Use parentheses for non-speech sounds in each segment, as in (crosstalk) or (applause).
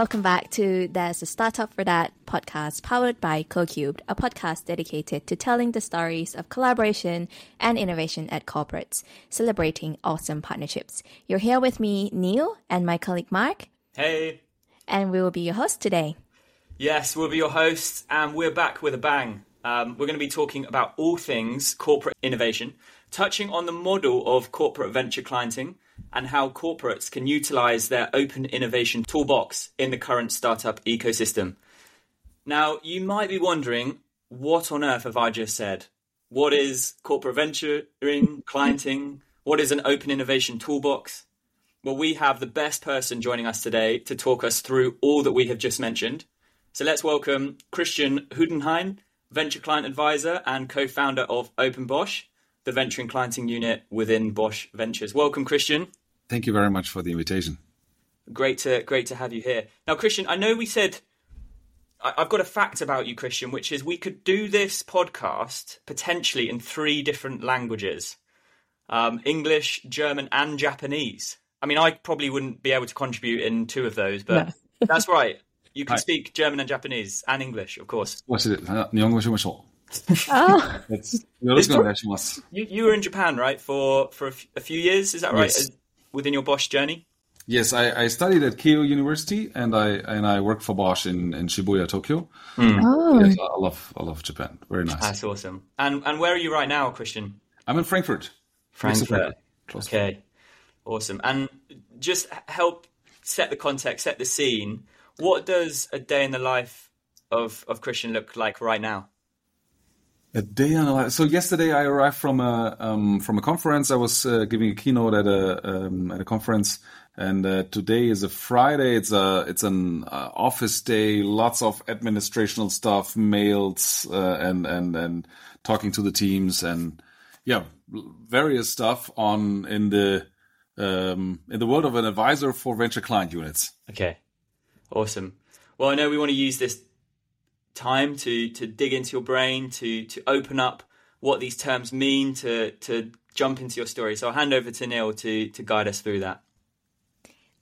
welcome back to There's a Startup for That podcast powered by CoCubed, a podcast dedicated to telling the stories of collaboration and innovation at corporates, celebrating awesome partnerships. You're here with me, Neil, and my colleague Mark. Hey. And we will be your host today. Yes, we'll be your hosts, and we're back with a bang. Um, we're going to be talking about all things corporate innovation, touching on the model of corporate venture clienting and how corporates can utilize their open innovation toolbox in the current startup ecosystem. Now, you might be wondering, what on earth have I just said? What is corporate venturing, (laughs) clienting? What is an open innovation toolbox? Well, we have the best person joining us today to talk us through all that we have just mentioned. So let's welcome Christian Hüttenhein, venture client advisor and co founder of Open Bosch the venturing clienting unit within Bosch Ventures. Welcome, Christian. Thank you very much for the invitation. Great to great to have you here. Now, Christian, I know we said I've got a fact about you, Christian, which is we could do this podcast potentially in three different languages: um, English, German, and Japanese. I mean, I probably wouldn't be able to contribute in two of those, but no. (laughs) that's right. You can speak German and Japanese and English, of course. 日本語しましょう。 Oh. You, you were in Japan, right, for, for a, f- a few years, is that right? Yes. Within your Bosch journey? Yes, I, I, studied at Keio University and I and I worked for Bosch in, in Shibuya, Tokyo. Mm. Oh. Yes, I love I love Japan. Very nice. That's awesome. And and where are you right now, Christian? I'm in Frankfurt. Frankfurt. Okay. Awesome. And just help set the context, set the scene. What does a day in the life of, of Christian look like right now? A day on a so yesterday I arrived from a um, from a conference. I was uh, giving a keynote at a um, at a conference, and uh, today is a Friday. It's a it's an uh, office day. Lots of administrational stuff, mails, uh, and and and talking to the teams, and yeah, various stuff on in the um, in the world of an advisor for venture client units. Okay, awesome. Well, I know we want to use this time to to dig into your brain, to to open up what these terms mean, to to jump into your story. So I'll hand over to Neil to to guide us through that.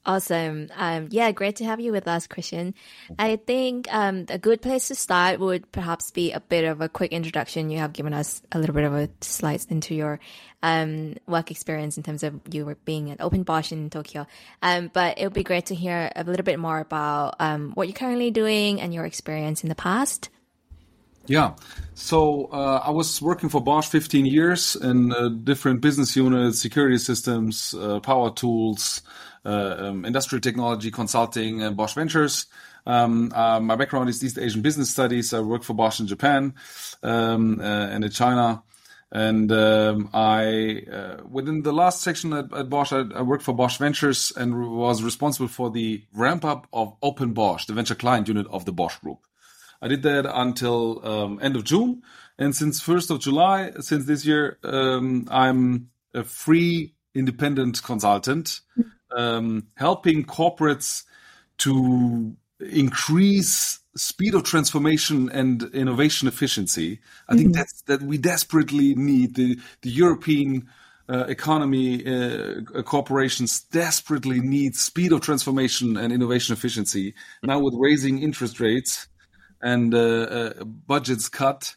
Awesome. Um, yeah, great to have you with us, Christian. I think um, a good place to start would perhaps be a bit of a quick introduction. You have given us a little bit of a slice into your um, work experience in terms of you being at Open Bosch in Tokyo. Um, but it would be great to hear a little bit more about um, what you're currently doing and your experience in the past. Yeah. So uh, I was working for Bosch 15 years in uh, different business units, security systems, uh, power tools, uh, um, industrial technology consulting, and Bosch Ventures. Um, uh, my background is East Asian business studies. I work for Bosch in Japan um, uh, and in China. And um, I, within the last section at, at Bosch, I, I, worked for Bosch Ventures and was responsible for the ramp up of Open Bosch, the venture client unit of the Bosch Group. I did that until um, end of June, and since first of July, since this year, um, I'm a free independent consultant um, helping corporates to increase speed of transformation and innovation efficiency. I mm-hmm. think that's that we desperately need the the European uh, economy uh, corporations desperately need speed of transformation and innovation efficiency. Now with raising interest rates and uh, uh budgets cut,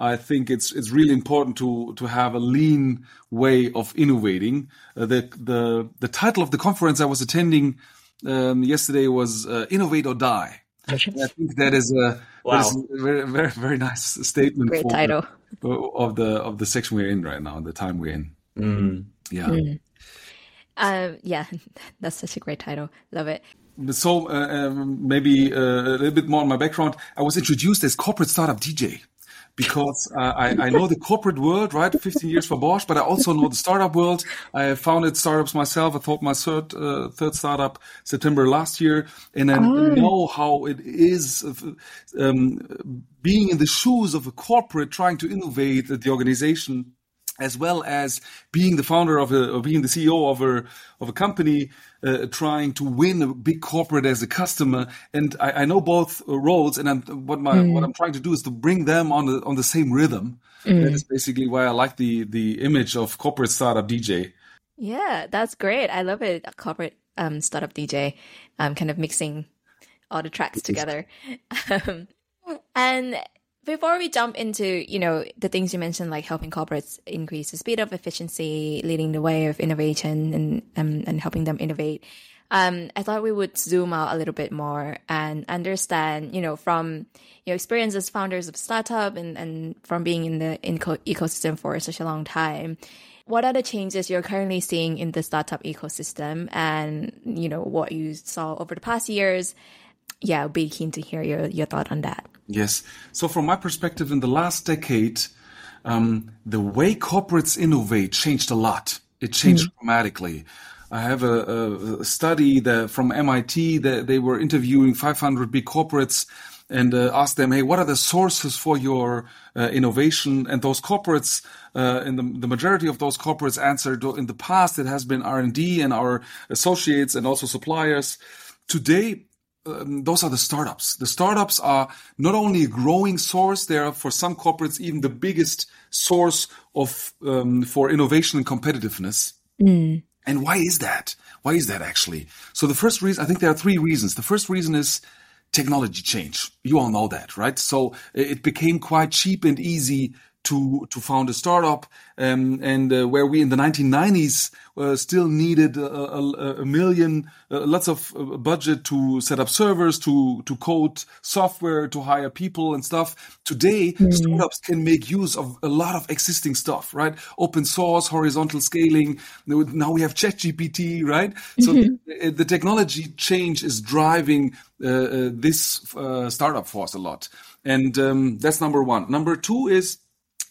I think it's it's really important to to have a lean way of innovating. Uh, the the the title of the conference I was attending um, yesterday was uh, "Innovate or Die." I think that is a, wow. that is a very very very nice statement. Great title the, of the of the section we're in right now, the time we're in. Mm. Yeah. Mm. Uh, yeah, (laughs) that's such a great title. Love it so uh, um, maybe uh, a little bit more on my background. I was introduced as corporate startup DJ because uh, I, I, know the corporate world, right? 15 years for Bosch, but I also know the startup world. I founded startups myself. I thought my third, uh, third startup September last year. And I oh. know how it is um, being in the shoes of a corporate trying to innovate the organization as well as being the founder of a, or being the CEO of a, of a company, uh, trying to win a big corporate as a customer. And I, I know both roles, and I'm, what my mm. what I'm trying to do is to bring them on the on the same rhythm. Mm. That is basically why I like the the image of corporate startup DJ. Yeah, that's great. I love it. Corporate um, startup DJ, um, kind of mixing all the tracks together. (laughs) Um, and before we jump into you know the things you mentioned like helping corporates increase the speed of efficiency leading the way of innovation and um, and helping them innovate um, i thought we would zoom out a little bit more and understand you know from your experience as founders of startup and, and from being in the ecosystem for such a long time what are the changes you're currently seeing in the startup ecosystem and you know what you saw over the past years? Yeah i'd be keen to hear your, your thought on that Yes. So from my perspective, in the last decade, um, the way corporates innovate changed a lot. It changed mm-hmm. dramatically. I have a, a study that from MIT that they were interviewing 500 big corporates and uh, asked them, "Hey, what are the sources for your uh, innovation?" And those corporates, uh, in the, the majority of those corporates, answered, "In the past, it has been R and D and our associates and also suppliers." Today, um, those are the startups. The startups are not only a growing source; they are for some corporates even the biggest source of um, for innovation and competitiveness. Mm. And why is that? Why is that actually? So the first reason, I think there are three reasons. The first reason is technology change. You all know that, right? So it became quite cheap and easy to to found a startup, um, and uh, where we in the 1990s uh, still needed a, a, a million, uh, lots of uh, budget to set up servers, to to code software, to hire people and stuff. Today, mm. startups can make use of a lot of existing stuff, right? Open source, horizontal scaling. Now we have ChatGPT, right? Mm-hmm. So the, the, technology change is driving uh, uh, this startup force a lot, and um, that's number one. Number two is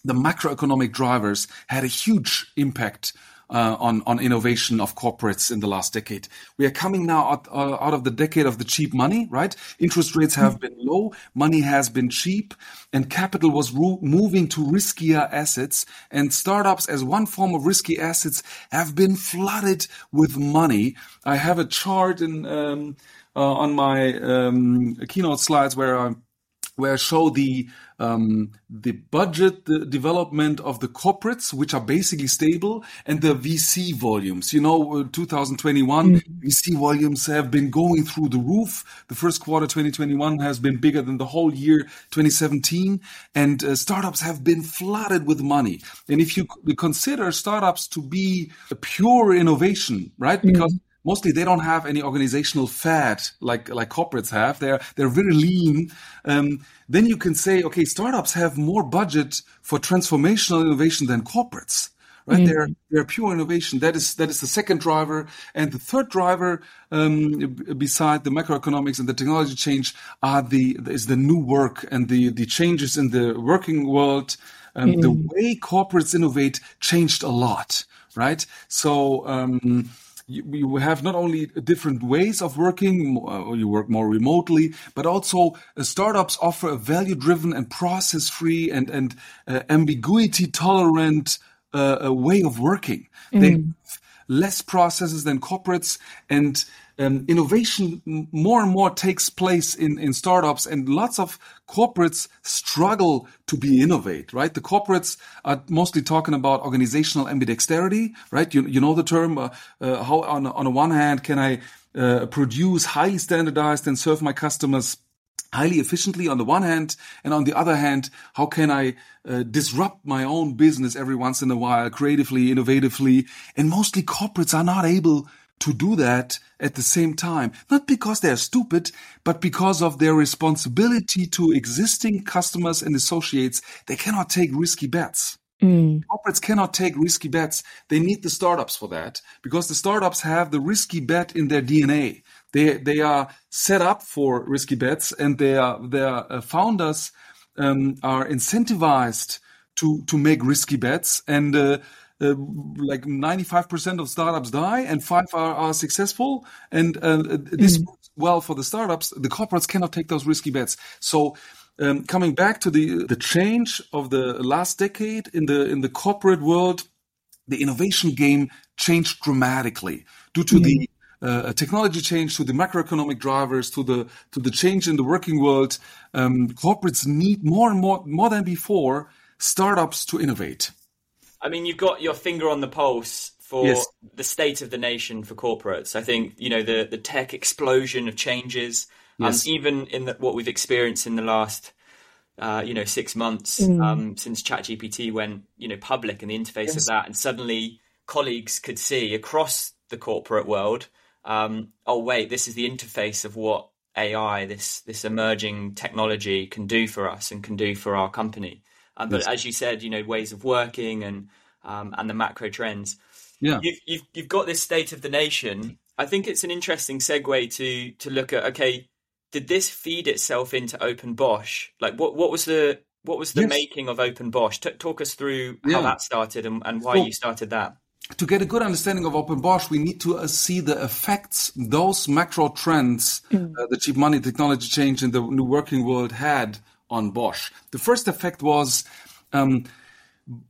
the macroeconomic drivers had a huge impact uh, on on innovation of corporates in the last decade. We are coming now out, uh, out of the decade of the cheap money, right? Interest rates have been low, money has been cheap, and capital was moving to riskier assets. And startups, as one form of risky assets, have been flooded with money. I have a chart in um, uh, on my um, keynote slides where I where I show the um, the budget the development of the corporates, which are basically stable, and the VC volumes. You know, uh, 2021 mm-hmm. VC volumes have been going through the roof. The first quarter 2021 has been bigger than the whole year 2017, and uh, startups have been flooded with money. And if you consider startups to be a pure innovation, right? Because mm-hmm mostly they don't have any organizational fat like like corporates have. They're they're very lean. Um, then you can say, okay, startups have more budget for transformational innovation than corporates. Right? Mm. They're they're pure innovation. That is that is the second driver, and the third driver, um, beside the macroeconomics and the technology change, are the is the new work and the the changes in the working world. Um, mm. The way corporates innovate changed a lot, right? So. Um, you, have not only different ways of working, uh, you work more remotely, but also uh, startups offer a value driven and process free and, and uh, ambiguity tolerant uh, way of working. Mm. They have less processes than corporates and um, innovation more and more takes place in, in startups and lots of corporates struggle to be innovate, right? The corporates are mostly talking about organizational ambidexterity, right? You, you know the term, uh, uh, how on, on the one hand can I uh, produce highly standardized and serve my customers highly efficiently on the one hand, and on the other hand, how can I uh, disrupt my own business every once in a while, creatively, innovatively? And mostly corporates are not able to do that at the same time, not because they're stupid, but because of their responsibility to existing customers and associates. They cannot take risky bets. Mm. Corporates cannot take risky bets. They need the startups for that because the startups have the risky bet in their DNA. They they are set up for risky bets, and their their uh, founders um, are incentivized to to make risky bets. And uh, uh, like 95% of startups die and five are, are successful. And uh, this mm. works well for the startups. The corporates cannot take those risky bets. So um, coming back to the the change of the last decade in the in the corporate world, the innovation game changed dramatically due to mm. the uh, technology change, to the macroeconomic drivers, to the to the change in the working world. Um, corporates need more and more more than before startups to innovate. I mean, you've got your finger on the pulse for Yes. the state of the nation for corporates. I think you know the the tech explosion of changes, Yes. um, even in the, what we've experienced in the last. Uh, you know, six months um, since ChatGPT went, you know, public and the interface of that, and suddenly colleagues could see across the corporate world, um, oh wait, this is the interface of what AI, this this emerging technology, can do for us and can do for our company. Um, but as you said, you know, ways of working and um, and the macro trends. Yeah. You've, you've you've got this state of the nation. I think it's an interesting segue to to look at okay, did this feed itself into Open Bosch? Like what what was the what was the Yes. making of Open Bosch? T- talk us through how Yeah. that started and, and why So- you started that. to get a good understanding of Open Bosch, we need to uh, see the effects those macro trends, uh, the cheap money technology change in the new working world had on Bosch. The first effect was um,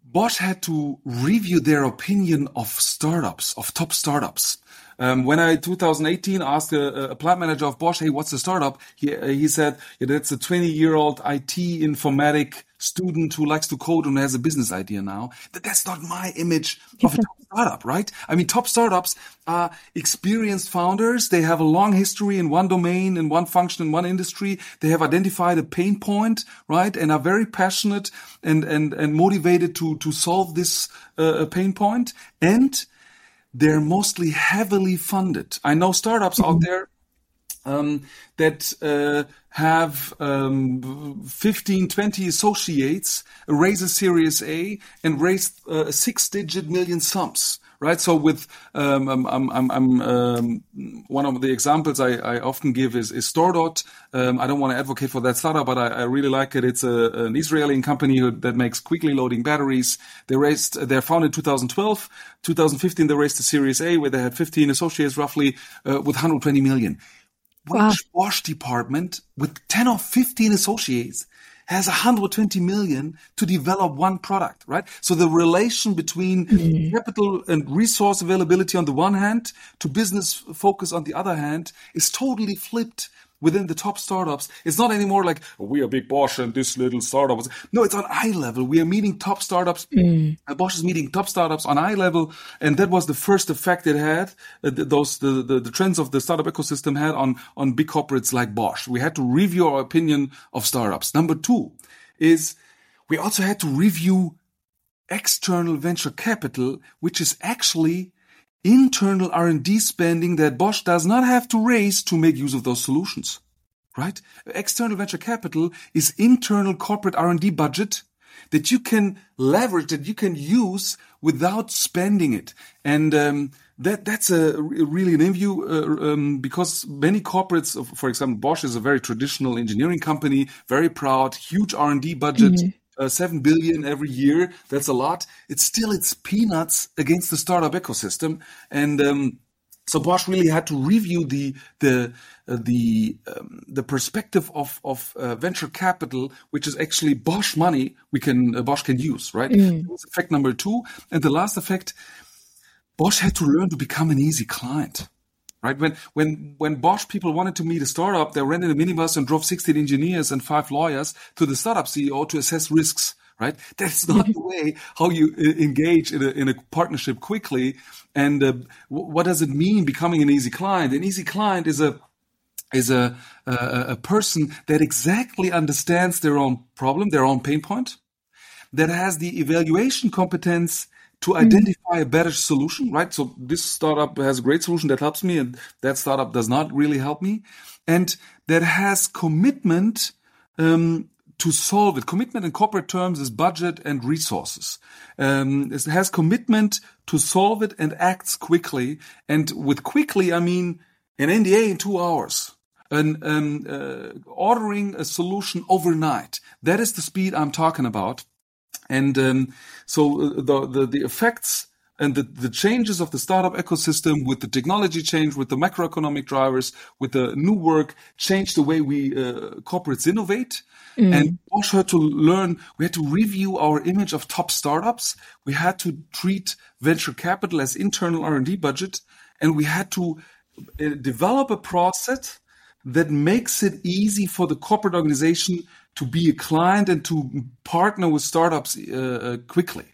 Bosch had to review their opinion of startups, of top startups. Um, when I 2018 asked a, a plant manager of Bosch, "Hey, what's a startup?" He uh, he said, yeah, "That's a 20 year old IT informatic student who likes to code and has a business idea now." That's not my image of a (laughs) top startup, right? I mean, top startups are experienced founders. They have a long history in one domain, in one function, in one industry. They have identified a pain point, right, and are very passionate and and and motivated to to solve this uh, pain point and they're mostly heavily funded. I know startups out there um, that uh, have um, 15, 20 associates, raise a Series A, and raise uh, six-digit million sums. Right. So with um, I'm, I'm, I'm, I'm um, one of the examples I, I often give is, is StoreDot. Um, I don't want to advocate for that startup, but I, I really like it. It's a, an Israeli company who, that makes quickly loading batteries. They raised, they're founded in 2012. 2015, they raised a Series A where they had 15 associates roughly uh, with 120 million. Which Wow. Bosch department with 10 or 15 associates has 120 million to develop one product, right? So the relation between hmm. capital and resource availability on the one hand to business focus on the other hand is totally flipped within the top startups. It's not anymore like "Oh, we are big Bosch and this little startup. was-" No, it's on eye level. We are meeting top startups. Uh, Bosch is meeting top startups on eye level, and that was the first effect it had. Uh, those the, the the trends of the startup ecosystem had on on big corporates like Bosch. We had to review our opinion of startups. Number two is we also had to review external venture capital, which is actually internal R&D spending that Bosch does not have to raise to make use of those solutions. Right? External venture capital is internal corporate R&D budget that you can leverage, that you can use without spending it. And um, that that's a re- really an interview uh, um, because many corporates, for example, Bosch is a very traditional engineering company, very proud, huge R&D budget. Uh, seven billion every year. That's a lot. It's still it's peanuts against the startup ecosystem, and um, so Bosch really had to review the the uh, the um, the perspective of of uh, venture capital, which is actually Bosch money we can uh, Bosch can use. Right. Was effect number two, and the last effect, Bosch had to learn to become an easy client. Right when when when Bosch people wanted to meet a startup, they rented a minibus and drove 16 engineers and five lawyers to the startup CEO to assess risks. Right, (laughs) that's not the way how you uh, engage in a in a partnership quickly. And uh, what does it mean becoming an easy client? An easy client is a is a, a a person that exactly understands their own problem, their own pain point, that has the evaluation competence to identify a better solution, right? So this startup has a great solution that helps me and that startup does not really help me. And that has commitment, um, to solve it. Commitment in corporate terms is budget and resources. Um, it has commitment to solve it and acts quickly. And with quickly, I mean an NDA in two hours. And um, uh, ordering a solution overnight. That is the speed I'm talking about. And um, so uh, the, the the effects and the, the changes of the startup ecosystem with the technology change, with the macroeconomic drivers, with the new work, change the way we uh, corporates innovate. And Bosch had to learn, we had to review our image of top startups. We had to treat venture capital as internal R&D budget. And we had to uh, develop a process that makes it easy for the corporate organization to be a client and to partner with startups uh, uh, quickly.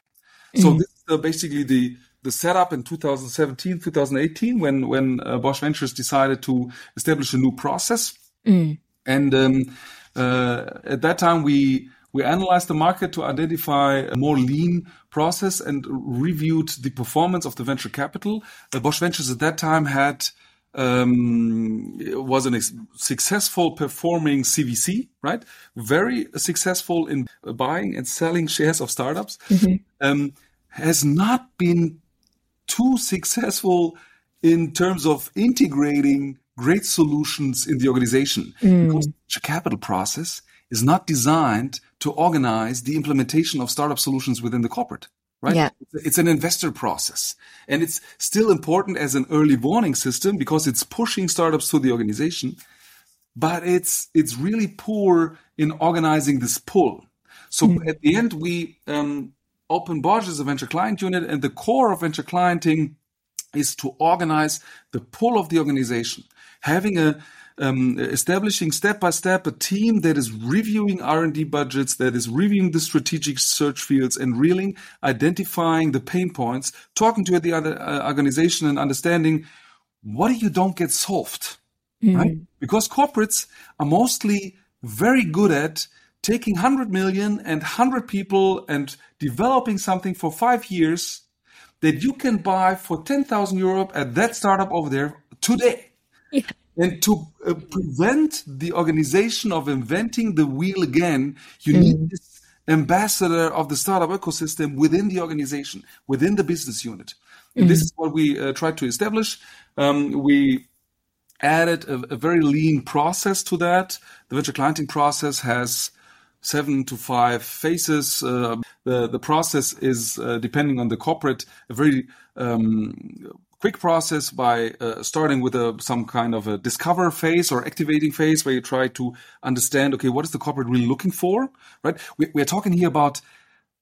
So this is uh, basically the the setup in 2017, 2018, when when uh, Bosch Ventures decided to establish a new process. Mm. And um, uh, at that time, we we analyzed the market to identify a more lean process and reviewed the performance of the venture capital. Uh, Bosch Ventures at that time had um, was a successful performing CVC, right? Very successful in buying and selling shares of startups. Mm-hmm. Um, has not been too successful in terms of integrating great solutions in the organization Mm. because the capital process is not designed to organize the implementation of startup solutions within the corporate right? Yeah. it's an investor process. And it's still important as an early warning system because it's pushing startups to the organization but it's it's really poor in organizing this pull. So at the end we um, open Bosch as a venture client unit and the core of venture clienting is to organize the pull of the organization, having a um, establishing step by step a team that is reviewing R&D budgets, that is reviewing the strategic search fields, and really identifying the pain points, talking to the other uh, organization, and understanding what you don't get solved, right? Because corporates are mostly very good at taking 100 million and 100 people and developing something for five years that you can buy for 10,000 euro at that startup over there today. Yeah. And to uh, prevent the organization of inventing the wheel again, you need this ambassador of the startup ecosystem within the organization, within the business unit. And this is what we uh, tried to establish. Um, we added a, a very lean process to that. The venture clienting process has seven to five phases. Uh, the the process is uh, depending on the corporate a very um, quick process by uh, starting with a some kind of a discover phase or activating phase where you try to understand okay what is the corporate really looking for right we, we're talking here about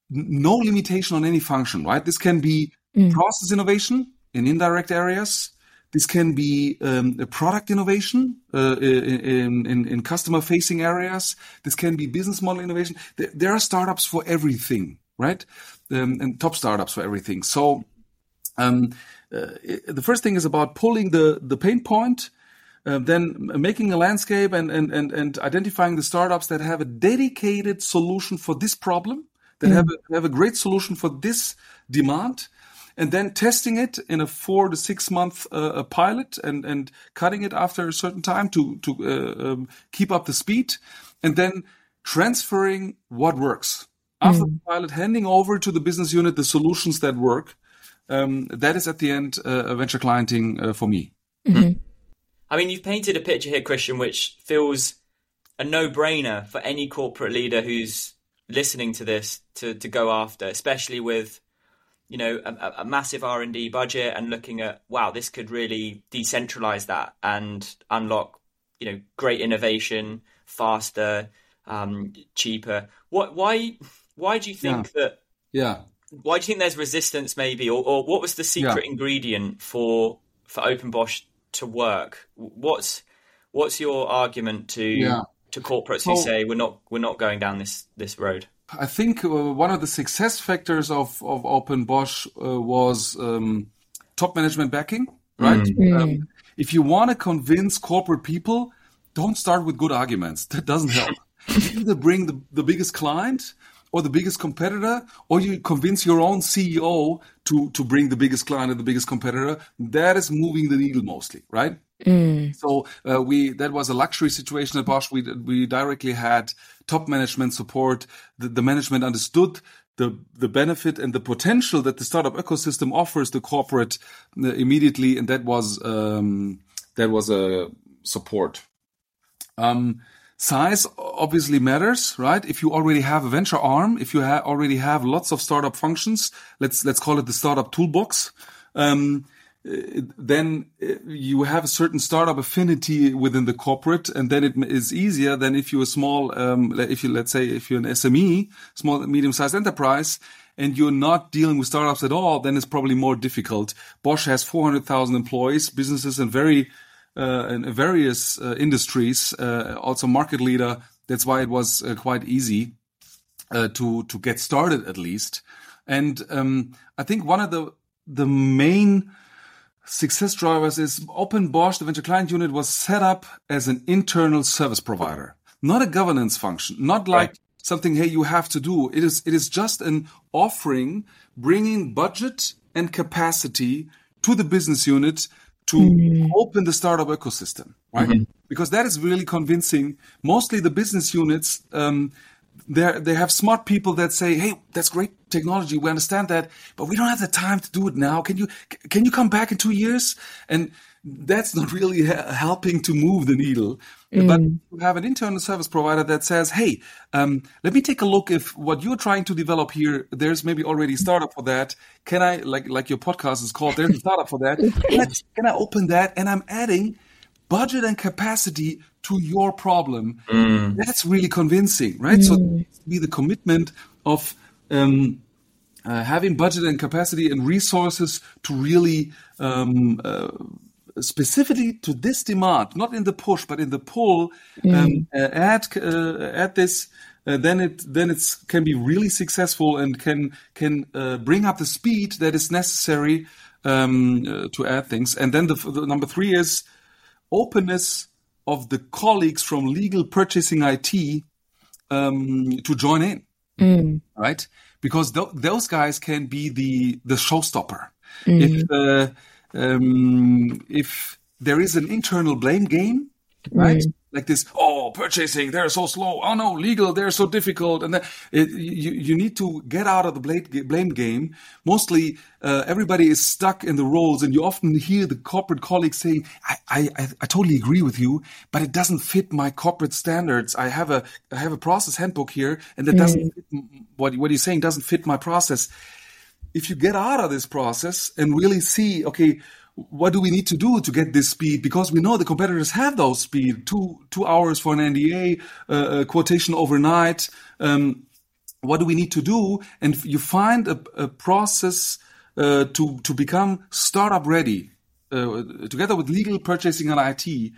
no limitation on any function right this can be process innovation in indirect areas this can be um, a product innovation uh, in, in, in customer facing areas. This can be business model innovation. There, there are startups for everything, right? Um, and top startups for everything. So um, the first thing is about pulling the, the pain point, uh, then making a landscape and, and, and, and identifying the startups that have a dedicated solution for this problem, that have, a, have a great solution for this demand and then testing it in a four to six month uh, pilot and and cutting it after a certain time to to uh, um, keep up the speed, and then transferring what works after the pilot, handing over to the business unit the solutions that work. Um, that is at the end uh, venture clienting uh, for me. I mean, you've painted a picture here, Christian, which feels a no-brainer for any corporate leader who's listening to this to, to go after, especially with you know a, a massive R and D budget and looking at wow, this could really decentralize that and unlock you know great innovation faster, um, cheaper. What why why do you think that Yeah. Why do you think there's resistance maybe or, or what was the secret Yeah. ingredient for for open bosch to work what's what's your argument to Yeah. to corporates who say we're not we're not going down this this road I think uh, one of the success factors of, of Open Bosch uh, was um, top management backing, right? Um, if you want to convince corporate people, don't start with good arguments. (laughs) That doesn't help. (laughs) you either bring the, the biggest client or the biggest competitor, or you convince your own CEO to, to bring the biggest client and the biggest competitor. That is moving the needle mostly, right? So uh, we that was a luxury situation at Bosch. We we directly had top management support. The, the management understood the the benefit and the potential that the startup ecosystem offers the corporate uh, immediately, and that was um, that was a support. Um, size obviously matters, right? If you already have a venture arm, if you ha- already have lots of startup functions, let's let's call it the startup toolbox. Um, then uh, you have a certain startup affinity within the corporate, and then it is easier than if you're a small, um, if you let's say if you're an SME, small medium-sized enterprise, and you're not dealing with startups at all, then it's probably more difficult. Bosch has 400,000 employees, businesses in very in various uh, industries, uh, also market leader. That's why it was uh, quite easy uh, to to get started at least. And um, I think one of the the main success drivers is Open Bosch, the venture client unit was set up as an internal service provider, not a governance function, not like right. something, hey, you have to do. It is, it is just an offering, bringing budget and capacity to the business unit to mm. open the startup ecosystem, right? Mm-hmm. Because that is really convincing. Mostly the business units, um, they they have smart people that say, "Hey, that's great technology. We understand that, but we don't have the time to do it now. Can you can you come back in two years?" And that's not really helping to move the needle. Mm. But you have an internal service provider that says, "Hey, um, let me take a look if what you're trying to develop here, there's maybe already a startup for that. Can I like like your podcast is called? There's a startup for that. (laughs) Can I, can I open that? And I'm adding." budget and capacity to your problem. Mm. That's really convincing, right? Mm. So be the commitment of um, uh, having budget and capacity and resources to really um, uh, specifically to this demand, not in the push but in the pull, mm. um, uh, add uh, add this. Uh, then it then it's can be really successful and can can uh, bring up the speed that is necessary um, to add things. And then the, the number three is openness of the colleagues from legal purchasing IT um, to join in, mm. right? Because th- those guys can be the the showstopper. Mm. If uh, um, if there is an internal blame game, right? Mm. Like this oh purchasing they're so slow. Oh no legal they're so difficult. And then it, you, you need to get out of the blame game. Mostly uh, everybody is stuck in the roles and you often hear the corporate colleagues saying I, I, I totally agree with you but it doesn't fit my corporate standards. I have a i have a process handbook here and that mm. doesn't fit, what, what you're saying doesn't fit my process if you get out of this process and really see okay what do we need to do to get this speed? Because we know the competitors have those speed two two hours for an NDA, uh, quotation overnight. Um, what do we need to do? And you find a, a process uh, to to become startup ready, uh, together with legal purchasing and IT. Th-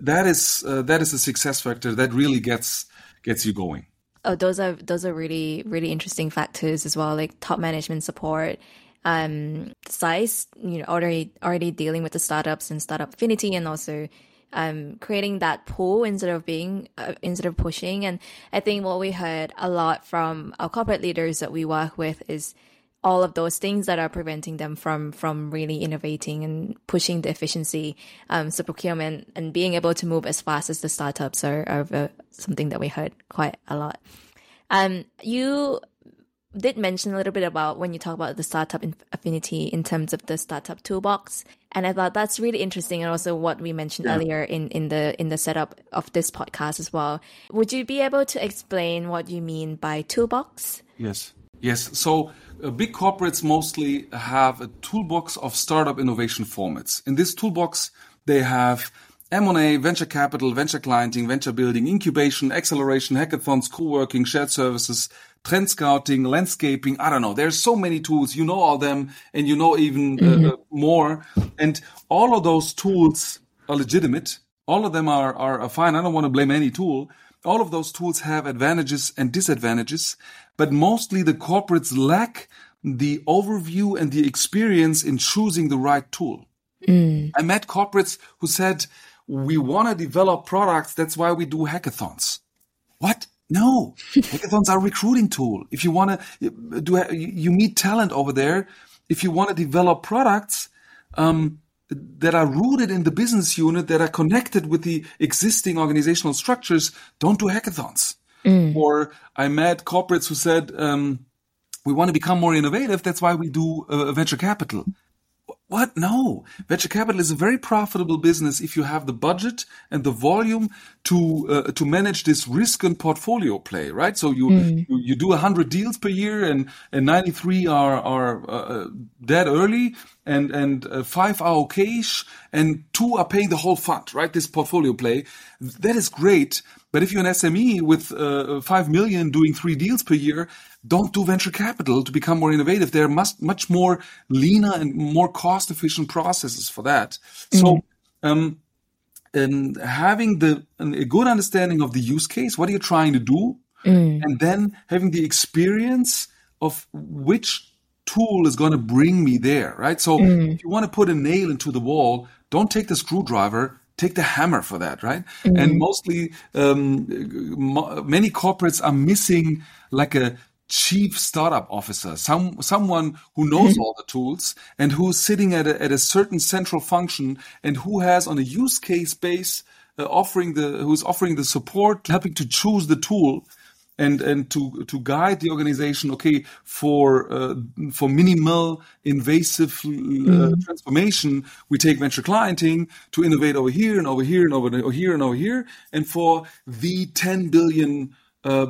that is uh, that is a success factor that really gets gets you going. Oh, those are those are really really interesting factors as well, like top management support um, size, you know, already already dealing with the startups and startup affinity, and also um, creating that pull instead of being uh, instead of pushing. And I think what we heard a lot from our corporate leaders that we work with is all of those things that are preventing them from from really innovating and pushing the efficiency. Um, so procurement and being able to move as fast as the startups are, are uh, something that we heard quite a lot. Um, you did mention a little bit about when you talk about the startup affinity in terms of the startup toolbox and i thought that's really interesting and also what we mentioned yeah. earlier in, in the in the setup of this podcast as well would you be able to explain what you mean by toolbox yes yes so big corporates mostly have a toolbox of startup innovation formats in this toolbox they have M&A, venture capital, venture clienting, venture building, incubation, acceleration, hackathons, co-working, shared services, trend scouting, landscaping. I don't know. There's so many tools. You know all them and you know even uh, mm-hmm. uh, more. And all of those tools are legitimate. All of them are, are fine. I don't want to blame any tool. All of those tools have advantages and disadvantages, but mostly the corporates lack the overview and the experience in choosing the right tool. Mm. I met corporates who said, we want to develop products. That's why we do hackathons. What? No, (laughs) hackathons are recruiting tool. If you want to do, you meet talent over there. If you want to develop products um, that are rooted in the business unit, that are connected with the existing organizational structures, don't do hackathons. Mm. Or I met corporates who said, um, we want to become more innovative. That's why we do uh, venture capital. What? No. Venture capital is a very profitable business if you have the budget and the volume to uh, to manage this risk and portfolio play, right? So you mm. you, you, do 100 deals per year and and 93 are are uh, uh, dead early and and uh, 5 are okay and 2 are paying the whole fund, right? This portfolio play. That is great, but if you're an SME with uh, 5 million doing 3 deals per year, don't do venture capital to become more innovative. There are much, much more leaner and more cost efficient processes for that. Mm-hmm. So, um, and having the a good understanding of the use case, what are you trying to do, mm. and then having the experience of which tool is going to bring me there, right? So if you want to put a nail into the wall, don't take the screwdriver, take the hammer for that, right? And mostly, um, mo- many corporates are missing like a chief startup officer, some someone who knows all the tools and who's sitting at a, at a certain central function and who has on a use case base uh, offering the who's offering the support, helping to choose the tool and and to to guide the organization okay for uh, for minimal invasive uh, transformation. We take venture clienting to innovate over here and over here and over here and over here. And for the 10 billion uh,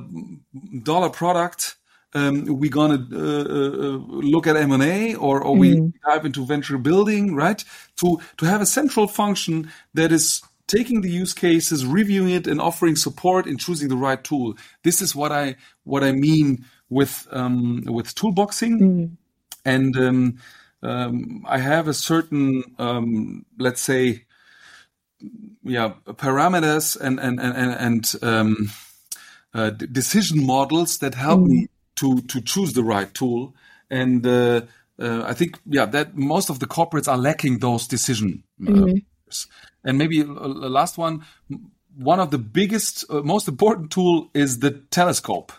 dollar product um, we're gonna uh, uh, look at M&A or, or we dive into venture building, right? To to have a central function that is taking the use cases, reviewing it, and offering support in choosing the right tool. This is what I what I mean with um, with toolboxing, and um, um, I have a certain um, let's say yeah parameters and and and and, and um, uh, decision models that help me to to choose the right tool. And uh, uh, I think yeah that most of the corporates are lacking those decision uh, and maybe a, a last one. One of the biggest uh, most important tool is the telescope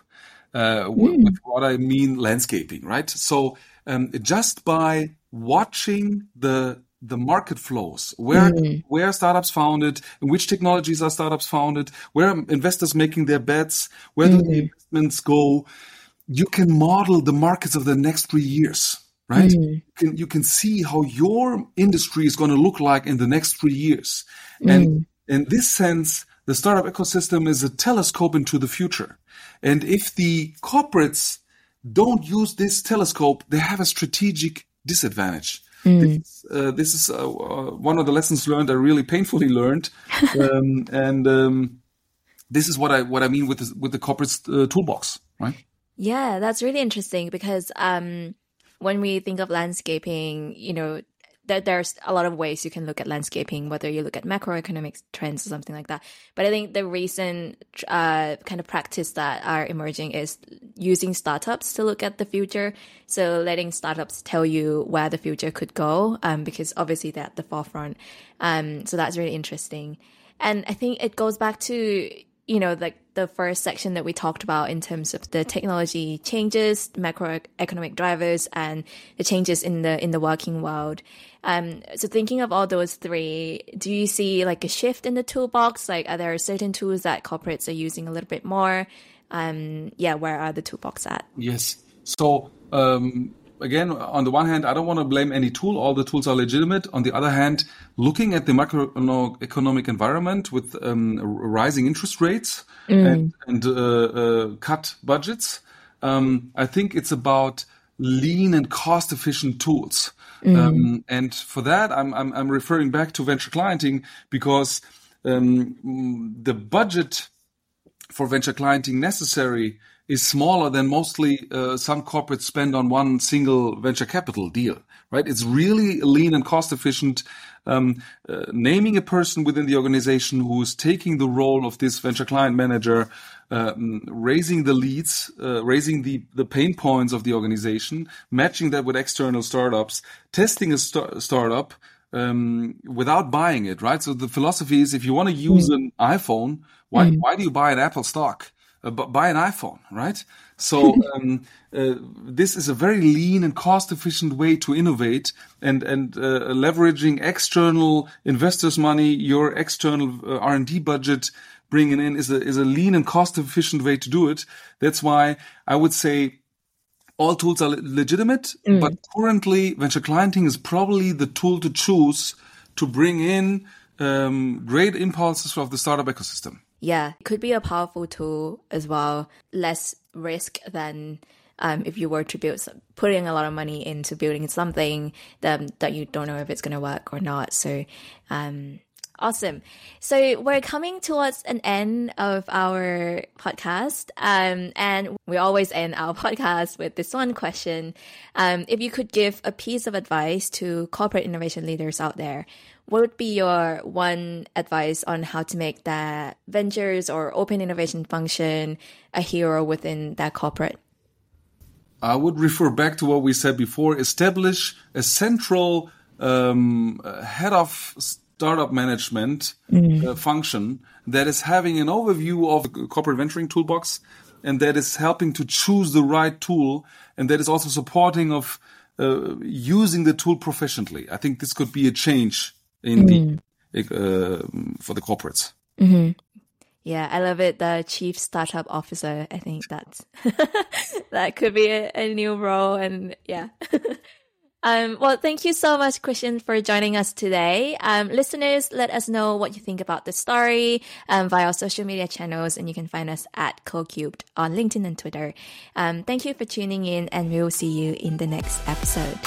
uh, w- with what I mean landscaping right? So um, just by watching the the market flows where where startups founded in which technologies are startups founded where are investors making their bets where do the investments go you can model the markets of the next three years right? You, can, you can see how your industry is going to look like in the next three years. And in this sense the startup ecosystem is a telescope into the future. And if the corporates don't use this telescope they have a strategic disadvantage. This, uh, this is uh, uh, one of the lessons learned I really painfully learned, (laughs) um, and um, this is what I what I mean with the, with the corporate uh, toolbox, right? Yeah, that's really interesting because um, when we think of landscaping, you know, there, there's a lot of ways you can look at landscaping, whether you look at macroeconomic trends or something like that. But I think the recent uh, kind of practice that are emerging is using startups to look at the future. So letting startups tell you where the future could go, um, because obviously they're at the forefront. Um, so that's really interesting. And I think it goes back to you know, like the first section that we talked about in terms of the technology changes, macroeconomic drivers, and the changes in the in the working world. Um, so thinking of all those three, do you see like a shift in the toolbox? Like, are there certain tools that corporates are using a little bit more? Um, yeah, where are the toolbox at? Yes. So um, again, on the one hand, I don't want to blame any tool. All the tools are legitimate. On the other hand, looking at the macroeconomic environment with um, rising interest rates and, and uh, uh, cut budgets, um, I think it's about lean and cost efficient tools. Um, and for that, I'm, I'm, I'm referring back to venture clienting because um, the budget for venture clienting necessary is smaller than mostly uh, some corporates spend on one single venture capital deal, right? It's really lean and cost efficient. Um, uh, naming a person within the organization who's taking the role of this venture client manager, um, raising the leads, uh, raising the, the pain points of the organization, matching that with external startups, testing a st- startup, um, without buying it, right? So the philosophy is if you want to use an iPhone, why, why do you buy an Apple stock? Uh, buy an iPhone, right? So (laughs) um, uh, this is a very lean and cost-efficient way to innovate, and and uh, leveraging external investors' money, your external uh, R and D budget, bringing in is a is a lean and cost-efficient way to do it. That's why I would say all tools are le- legitimate, but currently venture clienting is probably the tool to choose to bring in um, great impulses of the startup ecosystem. Yeah, it could be a powerful tool as well. Less risk than um, if you were to build some, putting a lot of money into building something that that you don't know if it's going to work or not. So, um, awesome. So we're coming towards an end of our podcast, um, and we always end our (laughs) podcast with this one question: um, If you could give a piece of advice to corporate innovation leaders out there, what would be your one advice on how to make that ventures or open innovation function a hero within that corporate? I would refer back to what we said before. Establish a central um, head of startup management mm. uh, function that is having an overview of the corporate venturing toolbox and that is helping to choose the right tool and that is also supporting of uh, using the tool proficiently. I think this could be a change in mm. the uh, for the corporates. Mm-hmm. Yeah, I love it. The chief startup officer. I think that's (laughs) that could be a, a new role, and yeah. (laughs) Um, well, thank you so much, Christian, for joining us today. Um, listeners, let us know what you think about the story um, via our social media channels, and you can find us at Co:cubed on LinkedIn and Twitter. Um, thank you for tuning in, and we will see you in the next episode.